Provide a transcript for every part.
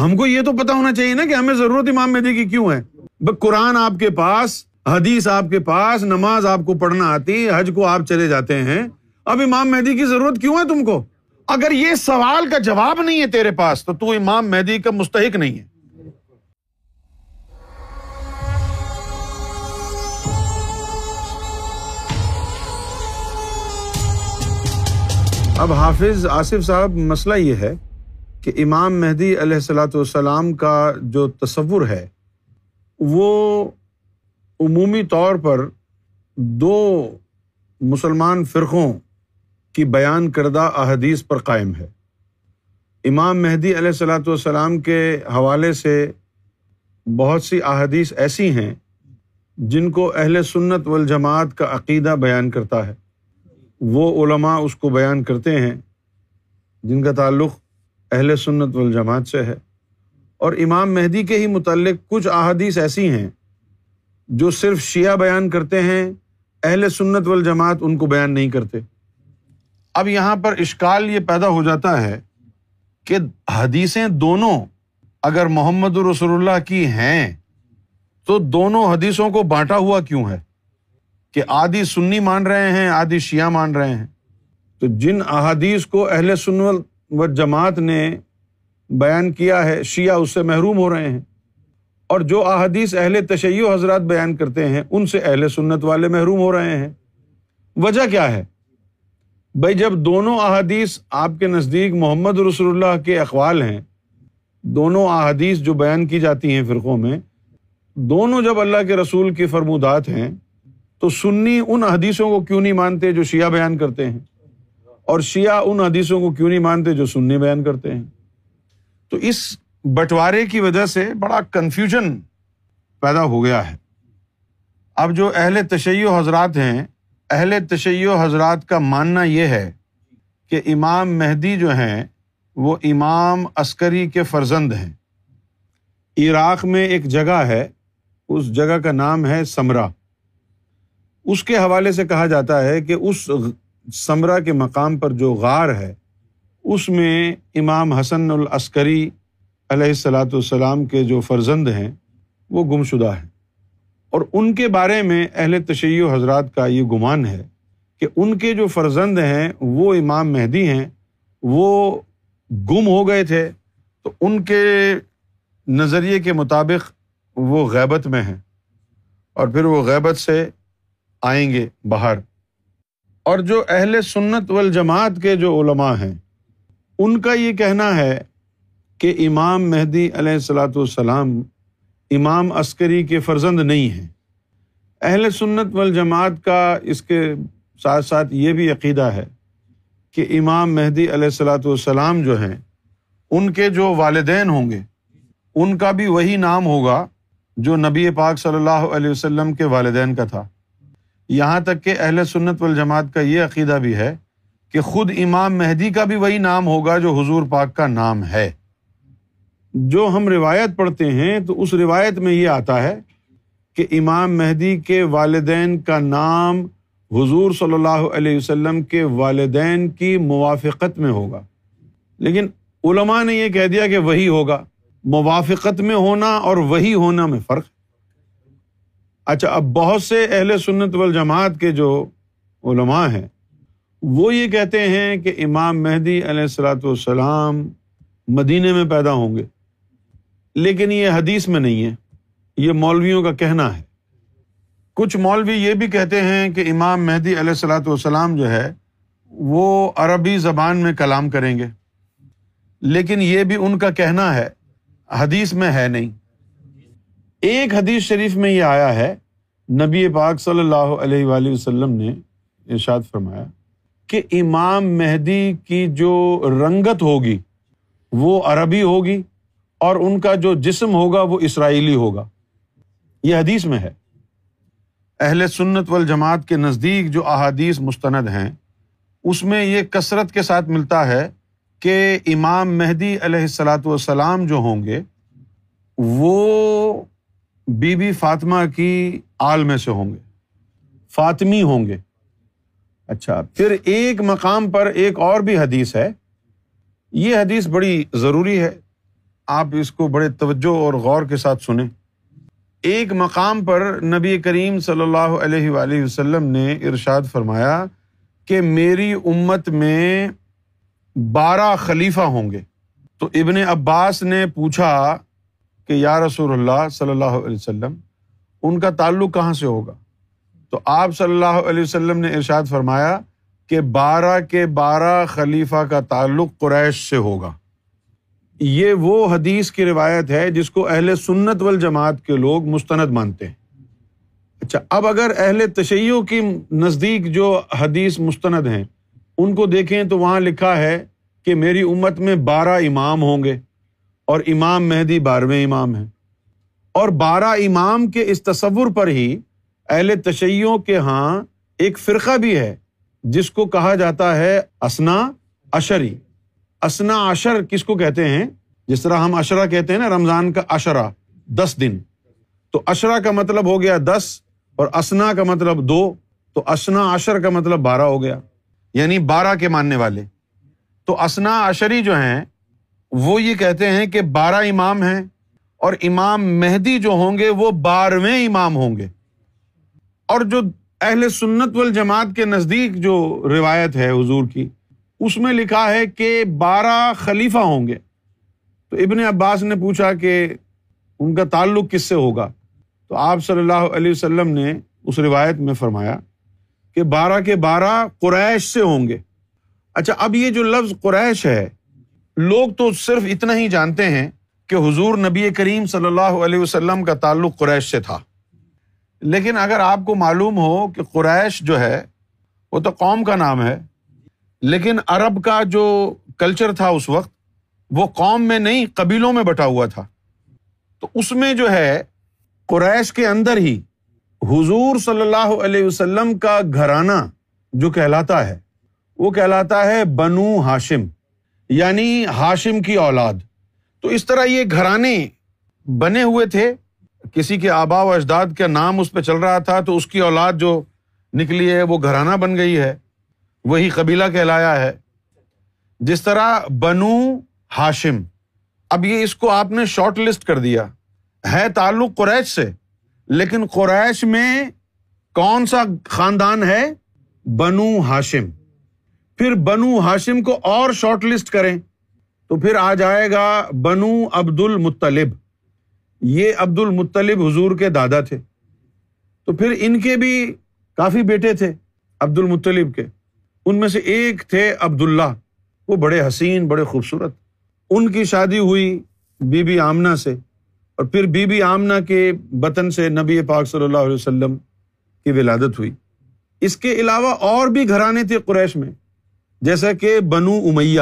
ہم کو یہ تو پتا ہونا چاہیے نا کہ ہمیں ضرورت امام مہدی کی کیوں ہے؟ قرآن آپ کے پاس، حدیث آپ کے پاس، نماز آپ کو پڑھنا آتی، حج کو آپ چلے جاتے ہیں، اب امام مہدی کی ضرورت کیوں ہے تم کو؟ اگر یہ سوال کا جواب نہیں ہے تیرے پاس، تو تو امام مہدی کا مستحق نہیں ہے۔ اب حافظ آصف صاحب، مسئلہ یہ ہے کہ امام مہدی علیہ السلاۃ والسلام کا جو تصور ہے، وہ عمومی طور پر دو مسلمان فرقوں کی بیان کردہ احادیث پر قائم ہے۔ امام مہدی علیہ السلاۃ والسلام کے حوالے سے بہت سی احادیث ایسی ہیں جن کو اہل سنت والجماعت کا عقیدہ بیان کرتا ہے۔ وہ علماء اس کو بیان کرتے ہیں، جن کا تعلق اہل سنت والجماعت سے ہے۔ اور امام مہدی کے ہی متعلق کچھ احادیث ایسی ہیں جو صرف شیعہ بیان کرتے ہیں، اہل سنت والجماعت ان کو بیان نہیں کرتے۔ اب یہاں پر اشکال یہ پیدا ہو جاتا ہے کہ حدیثیں دونوں اگر محمد رسول اللہ کی ہیں تو دونوں حدیثوں کو بانٹا ہوا کیوں ہے؟ کہ آدھی سنی مان رہے ہیں، آدھی شیعہ مان رہے ہیں۔ تو جن احادیث کو اہل سنت و جماعت نے بیان کیا ہے، شیعہ اس سے محروم ہو رہے ہیں۔ اور جو احادیث اہل تشیع حضرات بیان کرتے ہیں، ان سے اہل سنت والے محروم ہو رہے ہیں۔ وجہ کیا ہے؟ بھائی، جب دونوں احادیث آپ کے نزدیک محمد رسول اللہ کے اقوال ہیں، دونوں احادیث جو بیان کی جاتی ہیں فرقوں میں، دونوں جب اللہ کے رسول کی فرمودات ہیں، تو سنی ان حدیثوں کو کیوں نہیں مانتے جو شیعہ بیان کرتے ہیں؟ اور شیعہ ان حدیثوں کو کیوں نہیں مانتے جو سنی بیان کرتے ہیں؟ تو اس بٹوارے کی وجہ سے بڑا کنفیوژن پیدا ہو گیا ہے۔ اب جو اہل تشیع حضرات ہیں، اہل تشیع حضرات کا ماننا یہ ہے کہ امام مہدی جو ہیں، وہ امام عسکری کے فرزند ہیں۔ عراق میں ایک جگہ ہے، اس جگہ کا نام ہے سمرا اس کے حوالے سے کہا جاتا ہے کہ اس ثمرا کے مقام پر جو غار ہے، اس میں امام حسن العسکری علیہ السلاۃ والسلام کے جو فرزند ہیں، وہ گم شدہ ہیں۔ اور ان کے بارے میں اہل تشیع حضرات کا یہ گمان ہے کہ ان کے جو فرزند ہیں، وہ امام مہدی ہیں، وہ گم ہو گئے تھے۔ تو ان کے نظریے کے مطابق وہ غیبت میں ہیں۔ اور پھر وہ غیبت سے آئیں گے باہر۔ اور جو اہل سنت والجماعت کے جو علماء ہیں، ان کا یہ کہنا ہے کہ امام مہدی علیہ السلاۃ والسلام امام عسکری کے فرزند نہیں ہیں۔ اہل سنت والجماعت کا اس کے ساتھ ساتھ یہ بھی عقیدہ ہے کہ امام مہدی علیہ السلاۃ والسلام جو ہیں، ان کے جو والدین ہوں گے، ان کا بھی وہی نام ہوگا جو نبی پاک صلی اللہ علیہ وسلم کے والدین کا تھا۔ یہاں تک کہ اہل سنت والجماعت کا یہ عقیدہ بھی ہے کہ خود امام مہدی کا بھی وہی نام ہوگا جو حضور پاک کا نام ہے۔ جو ہم روایت پڑھتے ہیں تو اس روایت میں یہ آتا ہے کہ امام مہدی کے والدین کا نام حضور صلی اللہ علیہ وسلم کے والدین کی موافقت میں ہوگا۔ لیکن علماء نے یہ کہہ دیا کہ وہی ہوگا۔ موافقت میں ہونا اور وہی ہونا میں فرق۔ اچھا اب بہت سے اہل سنت والجماعت کے جو علماء ہیں، وہ یہ کہتے ہیں کہ امام مہدی علیہ السلاۃ والسلام مدینے میں پیدا ہوں گے۔ لیکن یہ حدیث میں نہیں ہے، یہ مولویوں کا کہنا ہے۔ کچھ مولوی یہ بھی کہتے ہیں کہ امام مہدی علیہ السلاۃ والسلام جو ہے، وہ عربی زبان میں کلام کریں گے۔ لیکن یہ بھی ان کا کہنا ہے، حدیث میں ہے نہیں۔ ایک حدیث شریف میں یہ آیا ہے نبی پاک صلی اللہ علیہ وآلہ وسلم نے ارشاد فرمایا کہ امام مہدی کی جو رنگت ہوگی وہ عربی ہوگی اور ان کا جو جسم ہوگا وہ اسرائیلی ہوگا۔ یہ حدیث میں ہے۔ اہل سنت والجماعت کے نزدیک جو احادیث مستند ہیں، اس میں یہ کثرت کے ساتھ ملتا ہے کہ امام مہدی علیہ السلاۃ والسلام جو ہوں گے، وہ بی بی فاطمہ کی آل میں سے ہوں گے۔ فاطمی ہوں گے۔ اچھا پھر ایک مقام پر ایک اور بھی حدیث ہے۔ یہ حدیث بڑی ضروری ہے۔ آپ اس کو بڑے توجہ اور غور کے ساتھ سنیں۔ ایک مقام پر نبی کریم صلی اللہ علیہ وآلہ وسلم نے ارشاد فرمایا کہ میری امت میں بارہ خلیفہ ہوں گے۔ تو ابن عباس نے پوچھا کہ یا رسول اللہ صلی اللہ علیہ وسلم ان کا تعلق کہاں سے ہوگا؟ تو آپ صلی اللہ علیہ وسلم نے ارشاد فرمایا کہ بارہ کے بارہ خلیفہ کا تعلق قریش سے ہوگا۔ یہ وہ حدیث کی روایت ہے جس کو اہل سنت والجماعت کے لوگ مستند مانتے ہیں۔ اچھا اب اگر اہل تشیعوں کی نزدیک جو حدیث مستند ہیں، ان کو دیکھیں تو وہاں لکھا ہے کہ میری امت میں بارہ امام ہوں گے اور امام مہدی بارہویں امام ہیں۔ اور بارہ امام کے اس تصور پر ہی اہل تشیعوں کے ہاں ایک فرقہ بھی ہے، جس کو کہا جاتا ہے اسنا اشری اسنا اشر کس کو کہتے ہیں؟ جس طرح ہم اشرا کہتے ہیں نا، رمضان کا اشرا دس دن۔ تو اشرا کا مطلب ہو گیا دس اور اسنا کا مطلب دو۔ تو اسنا اشر کا مطلب بارہ ہو گیا یعنی بارہ کے ماننے والے۔ تو اسنا اشری جو ہیں، وہ یہ کہتے ہیں کہ بارہ امام ہیں۔ اور امام مہدی جو ہوں گے وہ بارہویں امام ہوں گے۔ اور جو اہل سنت والجماعت کے نزدیک جو روایت ہے حضور کی، اس میں لکھا ہے کہ بارہ خلیفہ ہوں گے۔ تو ابن عباس نے پوچھا کہ ان کا تعلق کس سے ہوگا؟ تو آپ صلی اللہ علیہ وسلم نے اس روایت میں فرمایا کہ بارہ کے بارہ قریش سے ہوں گے۔ اچھا اب یہ جو لفظ قریش ہے، لوگ تو صرف اتنا ہی جانتے ہیں کہ حضور نبی کریم صلی اللہ علیہ وسلم کا تعلق قریش سے تھا۔ لیکن اگر آپ کو معلوم ہو کہ قریش جو ہے، وہ تو قوم کا نام ہے، لیکن عرب کا جو کلچر تھا اس وقت، وہ قوم میں نہیں، قبیلوں میں بٹا ہوا تھا۔ تو اس میں جو ہے، قریش کے اندر ہی حضور صلی اللہ علیہ وسلم کا گھرانہ جو کہلاتا ہے، وہ کہلاتا ہے بنو ہاشم یعنی ہاشم کی اولاد۔ تو اس طرح یہ گھرانے بنے ہوئے تھے۔ کسی کے آبا و اجداد کا نام اس پہ چل رہا تھا تو اس کی اولاد جو نکلی ہے وہ گھرانہ بن گئی ہے۔ وہی قبیلہ کہلایا ہے۔ جس طرح بنو ہاشم۔ اب یہ اس کو آپ نے شارٹ لسٹ کر دیا۔ ہے تعلق قریش سے۔ لیکن قریش میں کون سا خاندان ہے؟ بنو ہاشم۔ پھر بنو ہاشم کو اور شارٹ لسٹ کریں۔ تو پھر آ جائے گا بنو عبد المطلب یہ عبد المطلب حضور کے دادا تھے۔ تو پھر ان کے بھی کافی بیٹے تھے عبد المطلب کے۔ ان میں سے ایک تھے عبد اللہ وہ بڑے حسین، بڑے خوبصورت۔ ان کی شادی ہوئی بی بی آمنا سے۔ اور پھر بی بی آمنا کے بطن سے نبی پاک صلی اللہ علیہ وسلم کی ولادت ہوئی۔ اس کے علاوہ اور بھی گھرانے تھے قریش میں۔ جیسا کہ بنو امیہ۔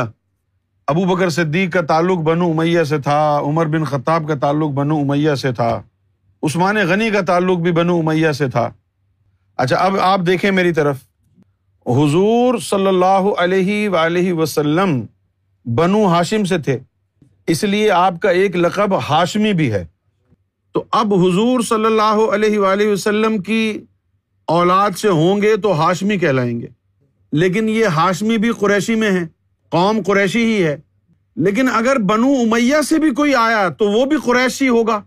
ابو بکر صدیق کا تعلق بنو امیہ سے تھا، عمر بن خطاب کا تعلق بنو امیہ سے تھا، عثمان غنی کا تعلق بھی بنو امیہ سے تھا۔ اچھا اب آپ دیکھیں میری طرف۔ حضور صلی اللہ علیہ وسلم بنو ہاشم سے تھے، اس لیے آپ کا ایک لقب ہاشمی بھی ہے۔ تو اب حضور صلی اللہ علیہ وسلم کی اولاد سے ہوں گے تو ہاشمی کہلائیں گے، لیکن یہ ہاشمی بھی قریشی میں ہے قوم قریشی ہی ہے۔ لیکن اگر بنو امیہ سے بھی کوئی آیا تو وہ بھی قریشی ہوگا۔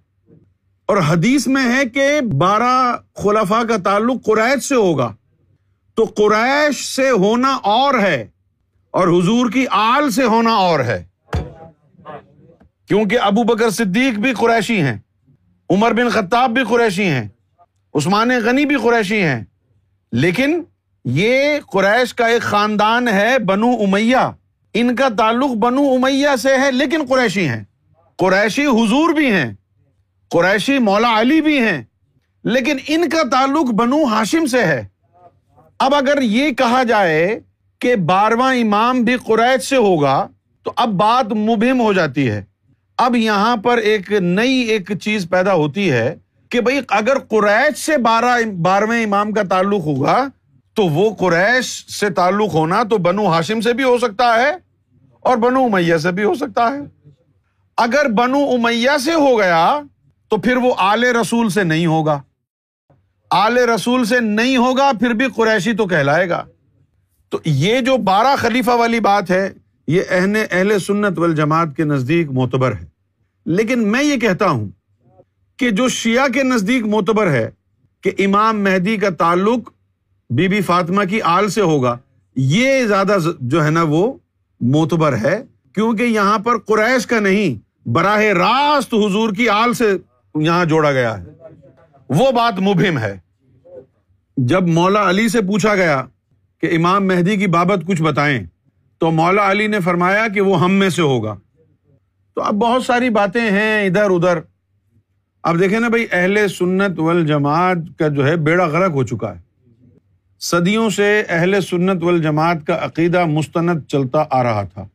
اور حدیث میں ہے کہ بارہ خلفا کا تعلق قریش سے ہوگا۔ تو قریش سے ہونا اور ہے اور حضور کی آل سے ہونا اور ہے۔ کیونکہ ابو بکر صدیق بھی قریشی ہیں، عمر بن خطاب بھی قریشی ہیں، عثمان غنی بھی قریشی ہیں۔ لیکن یہ قریش کا ایک خاندان ہے بنو امیہ۔ ان کا تعلق بنو امیہ سے ہے، لیکن قریشی ہیں۔ قریشی حضور بھی ہیں، قریشی مولا علی بھی ہیں، لیکن ان کا تعلق بنو ہاشم سے ہے۔ اب اگر یہ کہا جائے کہ بارواں امام بھی قریش سے ہوگا، تو اب بات مبہم ہو جاتی ہے۔ اب یہاں پر ایک نئی ایک چیز پیدا ہوتی ہے کہ بھائی اگر قریش سے بارہ، بارہویں امام کا تعلق ہوگا تو وہ قریش سے تعلق ہونا تو بنو ہاشم سے بھی ہو سکتا ہے اور بنو امیہ سے بھی ہو سکتا ہے۔ اگر بنو امیہ سے ہو گیا تو پھر وہ آل رسول سے نہیں ہوگا۔ آل رسول سے نہیں ہوگا، پھر بھی قریشی تو کہلائے گا۔ تو یہ جو بارہ خلیفہ والی بات ہے، یہ اہل اہل سنت والجماعت کے نزدیک معتبر ہے۔ لیکن میں یہ کہتا ہوں کہ جو شیعہ کے نزدیک معتبر ہے کہ امام مہدی کا تعلق بی بی فاطمہ کی آل سے ہوگا۔ یہ زیادہ جو ہے نا وہ معتبر ہے، کیونکہ یہاں پر قریش کا نہیں، براہ راست حضور کی آل سے یہاں جوڑا گیا ہے۔ وہ بات مبہم ہے۔ جب مولا علی سے پوچھا گیا کہ امام مہدی کی بابت کچھ بتائیں، تو مولا علی نے فرمایا کہ وہ ہم میں سے ہوگا۔ تو اب بہت ساری باتیں ہیں ادھر ادھر۔ اب دیکھیں نا بھائی، اہل سنت والجماعت کا جو ہے بیڑا غرق ہو چکا ہے۔ صدیوں سے اہل سنت والجماعت کا عقیدہ مستند چلتا آ رہا تھا۔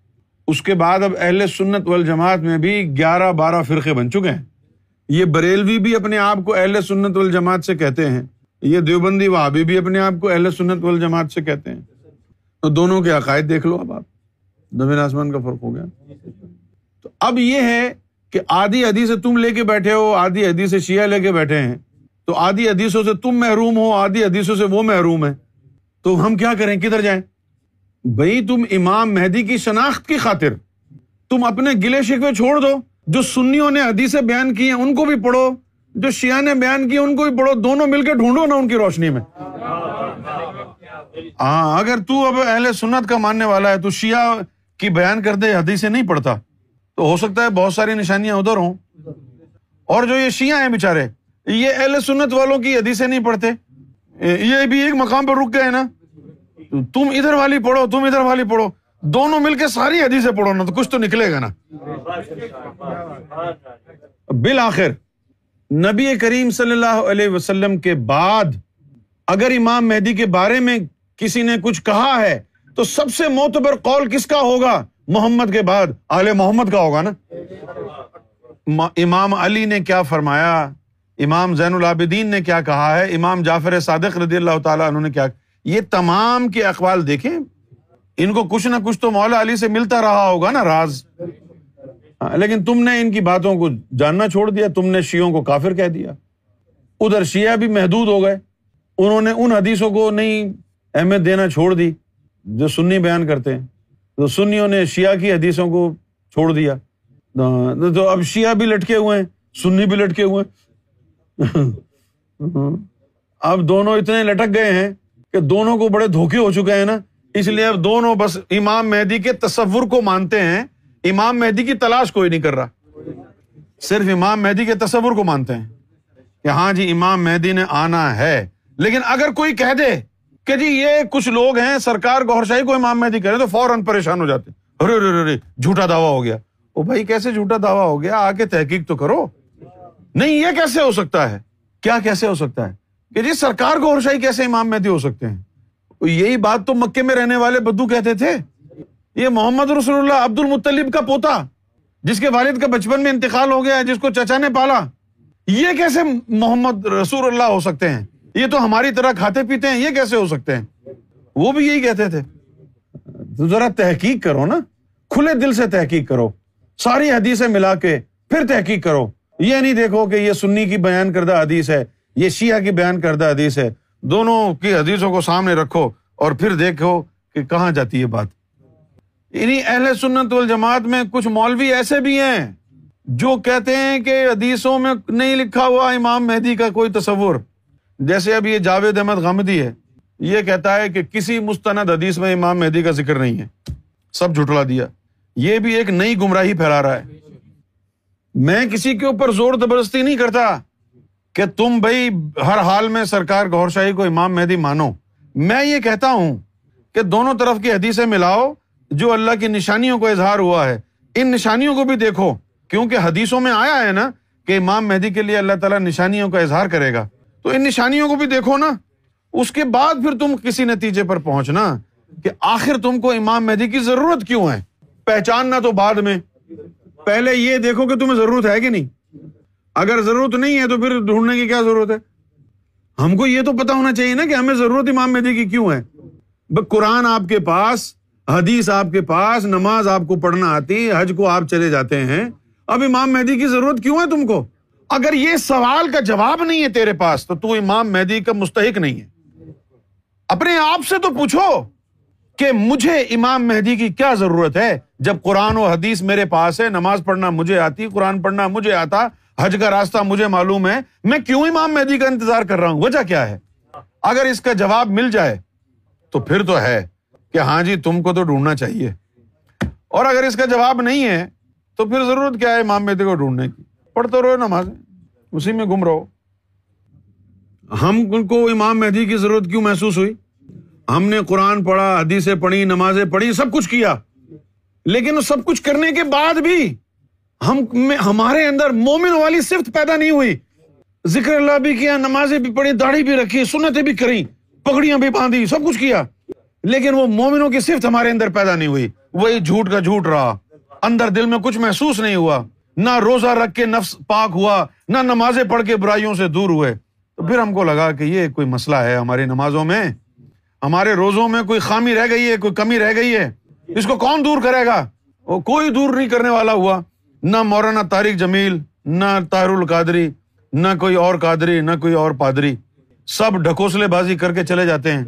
اس کے بعد اب اہل سنت والجماعت میں بھی گیارہ بارہ فرقے بن چکے ہیں۔ یہ بریلوی بھی اپنے آپ کو اہل سنت والجماعت سے کہتے ہیں۔ یہ دیوبندی وہابی بھی اپنے آپ کو اہل سنت والجماعت سے کہتے ہیں۔ تو دونوں کے عقائد دیکھ لو اب آپ۔ زمین آسمان کا فرق ہو گیا۔ تو اب یہ ہے کہ آدھی حدیث سے تم لے کے بیٹھے ہو، آدھی حدیث سے شیعہ لے کے بیٹھے ہیں۔ تو آدھی حدیثوں سے تم محروم ہو، آدھی حدیثوں سے وہ محروم ہے۔ تو ہم کیا کریں؟ کدھر جائیں؟ بھائی تم امام مہدی کی شناخت کی خاطر تم اپنے گلے شکوے چھوڑ دو۔ جو سنیوں نے حدیثیں بیان کی ہیں، ان کو بھی پڑھو۔ جو شیعہ نے بیان کی ان کو بھی پڑھو۔ دونوں مل کے ڈھونڈو نا ان کی روشنی میں۔ ہاں اگر تو اب اہل سنت کا ماننے والا ہے، تو شیعہ کی بیان کرتے حدیثیں نہیں پڑھتا۔ تو ہو سکتا ہے بہت ساری نشانیاں ادھر ہوں۔ اور جو یہ شیعہ ہیں بےچارے یہ اہل سنت والوں کی حدیثیں نہیں پڑھتے۔ یہ بھی ایک مقام پہ رک گئے نا۔ تم ادھر والی پڑھو، تم ادھر والی پڑھو۔ دونوں مل کے ساری حدیثیں پڑھو نا، تو کچھ تو نکلے گا نا۔ بالآخر، نبی کریم صلی اللہ علیہ وسلم کے بعد اگر امام مہدی کے بارے میں کسی نے کچھ کہا ہے، تو سب سے معتبر قول کس کا ہوگا؟ محمد کے بعد آل محمد کا ہوگا نا۔ امام علی نے کیا فرمایا؟ امام زین العابدین نے کیا کہا ہے؟ امام جعفر صادق رضی اللہ تعالیٰ انہوں نے کیا یہ تمام کے اقوال دیکھیں، ان کو کچھ نہ کچھ تو مولا علی سے ملتا رہا ہوگا نا راز۔ ہاں، لیکن تم نے ان کی باتوں کو جاننا چھوڑ دیا، تم نے شیوں کو کافر کہہ دیا۔ ادھر شیعہ بھی محدود ہو گئے۔ انہوں نے ان حدیثوں کو نہیں اہمیت دینا چھوڑ دی جو سنی بیان کرتے ہیں۔ تو سنیوں نے شیعہ کی حدیثوں کو چھوڑ دیا۔ ہاں، تو اب شیعہ بھی لٹکے ہوئے ہیں، سنی بھی لٹکے ہوئے ہیں۔ اب دونوں اتنے لٹک گئے ہیں کہ دونوں کو بڑے دھوکے ہو چکے ہیں نا۔ اس لیے اب دونوں بس امام مہدی کے تصور کو مانتے ہیں۔ امام مہدی کی تلاش کوئی نہیں کر رہا۔ صرف امام مہدی کے تصور کو مانتے ہیں کہ ہاں جی امام مہدی نے آنا ہے۔ لیکن اگر کوئی کہہ دے کہ جی یہ کچھ لوگ ہیں، سرکار گور شاہی کو امام مہدی کرے تو فوراً پریشان ہو جاتے۔ ارے ارے ارے جھوٹا دعویٰ ہو گیا۔ او بھائی کیسے جھوٹا دعویٰ ہو گیا؟ آ کے تحقیق تو کرو۔ نہیں، یہ کیسے ہو سکتا ہے؟ کیا کیسے ہو سکتا ہے؟ کہ جی سرکار گور شاہی کیسے امام مہدی ہو سکتے ہیں؟ یہی بات تو مکے میں رہنے والے بدو کہتے تھے۔ یہ محمد رسول اللہ عبد المطلیب کا پوتا، جس کے والد کا بچپن میں انتقال ہو گیا جس کو چچا نے پالا۔ یہ کیسے محمد رسول اللہ ہو سکتے ہیں؟ یہ تو ہماری طرح کھاتے پیتے ہیں، یہ کیسے ہو سکتے ہیں؟ وہ بھی یہی کہتے تھے۔ تو ذرا تحقیق کرو نا، کھلے دل سے تحقیق کرو، ساری حدیثیں ملا کے پھر تحقیق کرو۔ یہ نہیں دیکھو کہ یہ سنی کی بیان کردہ حدیث ہے، یہ شیعہ کی بیان کردہ حدیث ہے۔ دونوں کی حدیثوں کو سامنے رکھو اور پھر دیکھو کہ کہاں جاتی ہے بات۔ انہیں اہل سنت والجماعت میں کچھ مولوی ایسے بھی ہیں جو کہتے ہیں کہ حدیثوں میں نہیں لکھا ہوا امام مہدی کا کوئی تصور۔ جیسے اب یہ جاوید احمد غامدی ہے، یہ کہتا ہے کہ کسی مستند حدیث میں امام مہدی کا ذکر نہیں ہے۔ سب جھٹلا دیا۔ یہ بھی ایک نئی گمراہی پھیلا رہا ہے۔ میں کسی کے اوپر زور زبردستی نہیں کرتا کہ تم بھائی ہر حال میں سرکار گور شاہی کو امام مہدی مانو۔ میں یہ کہتا ہوں کہ دونوں طرف کی حدیثیں ملاؤ جو اللہ کی نشانیوں کو اظہار ہوا ہے۔ ان نشانیوں کو بھی دیکھو، کیونکہ حدیثوں میں آیا ہے نا کہ امام مہدی کے لیے اللہ تعالیٰ نشانیوں کا اظہار کرے گا۔ تو ان نشانیوں کو بھی دیکھو نا۔ اس کے بعد پھر تم کسی نتیجے پر پہنچنا کہ آخر تم کو امام مہدی کی ضرورت کیوں ہے؟ پہچاننا تو بعد میں۔ پہلے یہ دیکھو کہ تمہیں ضرورت ہے کہ نہیں۔ اگر ضرورت نہیں ہے تو پھر ڈھونڈنے کی کیا ضرورت ہے؟ ہم کو یہ تو پتا ہونا چاہیے نا کہ ہمیں ضرورت امام مہدی کی کیوں ہے۔ قرآن آپ کے پاس، حدیث آپ کے پاس، نماز آپ کو پڑھنا آتی، حج کو آپ چلے جاتے ہیں۔ اب امام مہدی کی ضرورت کیوں ہے تم کو؟ اگر یہ سوال کا جواب نہیں ہے تیرے پاس تو تو امام مہدی کا مستحق نہیں ہے۔ اپنے آپ سے تو پوچھو۔ کہ مجھے امام مہدی کی کیا ضرورت ہے؟ جب قرآن و حدیث میرے پاس ہے، نماز پڑھنا مجھے آتی، قرآن پڑھنا مجھے آتا، حج کا راستہ مجھے معلوم ہے، میں کیوں امام مہدی کا انتظار کر رہا ہوں؟ وجہ کیا ہے؟ اگر اس کا جواب مل جائے تو پھر تو ہے کہ ہاں جی تم کو تو ڈھونڈنا چاہیے۔ اور اگر اس کا جواب نہیں ہے تو پھر ضرورت کیا ہے امام مہدی کو ڈھونڈنے کی؟ پڑھتے رہو نماز، اسی میں گم رہو۔ ہم کو امام مہدی کی ضرورت کیوں محسوس ہوئی؟ ہم نے قرآن پڑھا، حدیثیں پڑھی، نمازیں پڑھی، سب کچھ کیا۔ لیکن سب کچھ کرنے کے بعد بھی ہم ہمارے اندر مومن والی صفت پیدا نہیں ہوئی۔ ذکر اللہ بھی کیا، نمازیں بھی پڑھی، داڑھی بھی رکھی، سنتیں بھی کری، پگڑیاں بھی باندھی، سب کچھ کیا۔ لیکن وہ مومنوں کی صفت ہمارے اندر پیدا نہیں ہوئی۔ وہی جھوٹ کا جھوٹ رہا۔ اندر دل میں کچھ محسوس نہیں ہوا۔ نہ روزہ رکھ کے نفس پاک ہوا، نہ نمازیں پڑھ کے برائیوں سے دور ہوئے۔ تو پھر ہم کو لگا کہ یہ کوئی مسئلہ ہے ہماری نمازوں میں۔ ہمارے روزوں میں کوئی خامی رہ گئی ہے، کوئی کمی رہ گئی ہے؟ اس کو کون دور کرے گا؟ وہ کوئی دور نہیں کرنے والا ہوا۔ نہ مولانا طارق جمیل، نہ طاہر القادری، نہ کوئی اور قادری، نہ کوئی اور پادری۔ سب ڈھکوسلے بازی کر کے چلے جاتے ہیں۔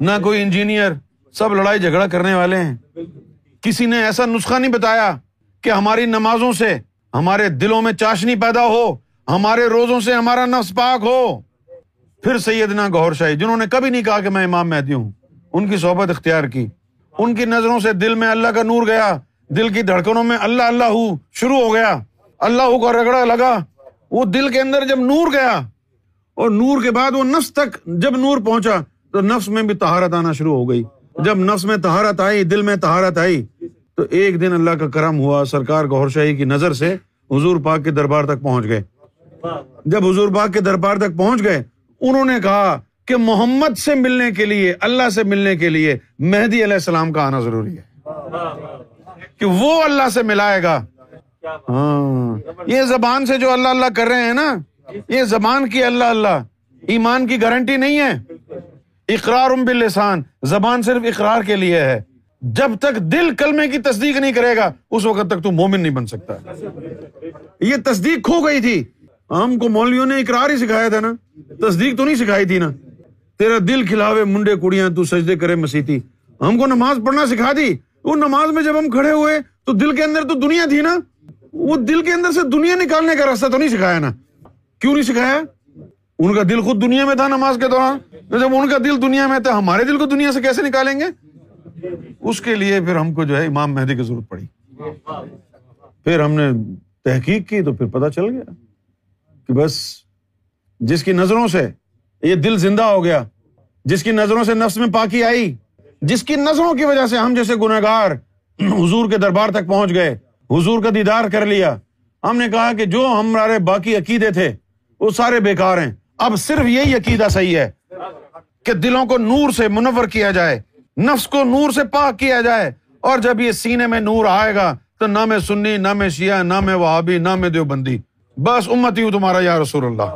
نہ کوئی انجینئر، سب لڑائی جھگڑا کرنے والے ہیں۔ کسی نے ایسا نسخہ نہیں بتایا کہ ہماری نمازوں سے ہمارے دلوں میں چاشنی پیدا ہو، ہمارے روزوں سے ہمارا نفس پاک ہو۔ پھر سیدنا گور شاہی، جنہوں نے کبھی نہیں کہا کہ میں امام مہدی ہوں، ان کی صحبت اختیار کی۔ ان کی نظروں سے دل میں اللہ کا نور گیا، دل کی دھڑکنوں میں اللہ اللہ ہو شروع ہو گیا۔ اللہ کا رگڑا لگا، وہ دل کے اندر جب نور گیا، اور نور کے بعد وہ نفس تک جب نور پہنچا، تو نفس میں بھی تہارت آنا شروع ہو گئی۔ جب نفس میں تہارت آئی، دل میں تہارت آئی، تو ایک دن اللہ کا کرم ہوا، سرکار گور شاہی کی نظر سے حضور پاک کے دربار تک پہنچ گئے۔ جب حضور پاک کے دربار تک پہنچ گئے انہوں نے کہا کہ محمد سے ملنے کے لیے، اللہ سے ملنے کے لیے مہدی علیہ السلام کا آنا ضروری ہے۔ کہ وہ اللہ سے ملائے گا۔ ہاں۔ یہ زبان سے جو اللہ اللہ کر رہے ہیں نا، یہ زبان کی اللہ اللہ۔ ایمان کی گارنٹی نہیں ہے۔ اقرار ام باللسان زبان صرف اقرار کے لیے ہے۔ جب تک دل کلمے کی تصدیق نہیں کرے گا، اس وقت تک تو مومن نہیں بن سکتا۔ یہ تصدیق کھو گئی تھی۔ ہم کو مولویوں نے اقرار ہی سکھایا تھا نا۔ تصدیق تو نہیں سکھائی تھی نا۔ تیرا دل کھلاوے منڈے کڑیاں، تو سجدے کرے مسیحی ہم کو نماز پڑھنا سکھا دی۔ وہ نماز میں جب ہم کھڑے ہوئے، تو دل کے اندر تو دنیا تھی نا۔ وہ دل کے اندر سے دنیا نکالنے کا راستہ تو نہیں سکھایا نا۔ کیوں نہیں سکھایا؟ ان کا دل خود دنیا میں تھا نماز کے دوران۔ جب ان کا دل دنیا میں تھا، ہمارے دل کو دنیا سے کیسے نکالیں گے؟ اس کے لیے پھر ہم کو جو ہے امام مہدی کی ضرورت پڑی۔ پھر ہم نے تحقیق کی تو پھر پتا چل گیا۔ کہ بس جس کی نظروں سے یہ دل زندہ ہو گیا، جس کی نظروں سے نفس میں پاکی آئی، جس کی نظروں کی وجہ سے ہم جیسے گناگار حضور کے دربار تک پہنچ گئے، حضور کا دیدار کر لیا۔ ہم نے کہا کہ جو ہمارے باقی عقیدے تھے، وہ سارے بیکار ہیں۔ اب صرف یہی عقیدہ صحیح ہے کہ دلوں کو نور سے منور کیا جائے، نفس کو نور سے پاک کیا جائے۔ اور جب یہ سینے میں نور آئے گا، تو نہ میں سنی، نہ میں شیعہ، نہ میں وہابی، نہ میں دیوبندی۔ بس امتی ہوں تمہارا یا رسول اللہ۔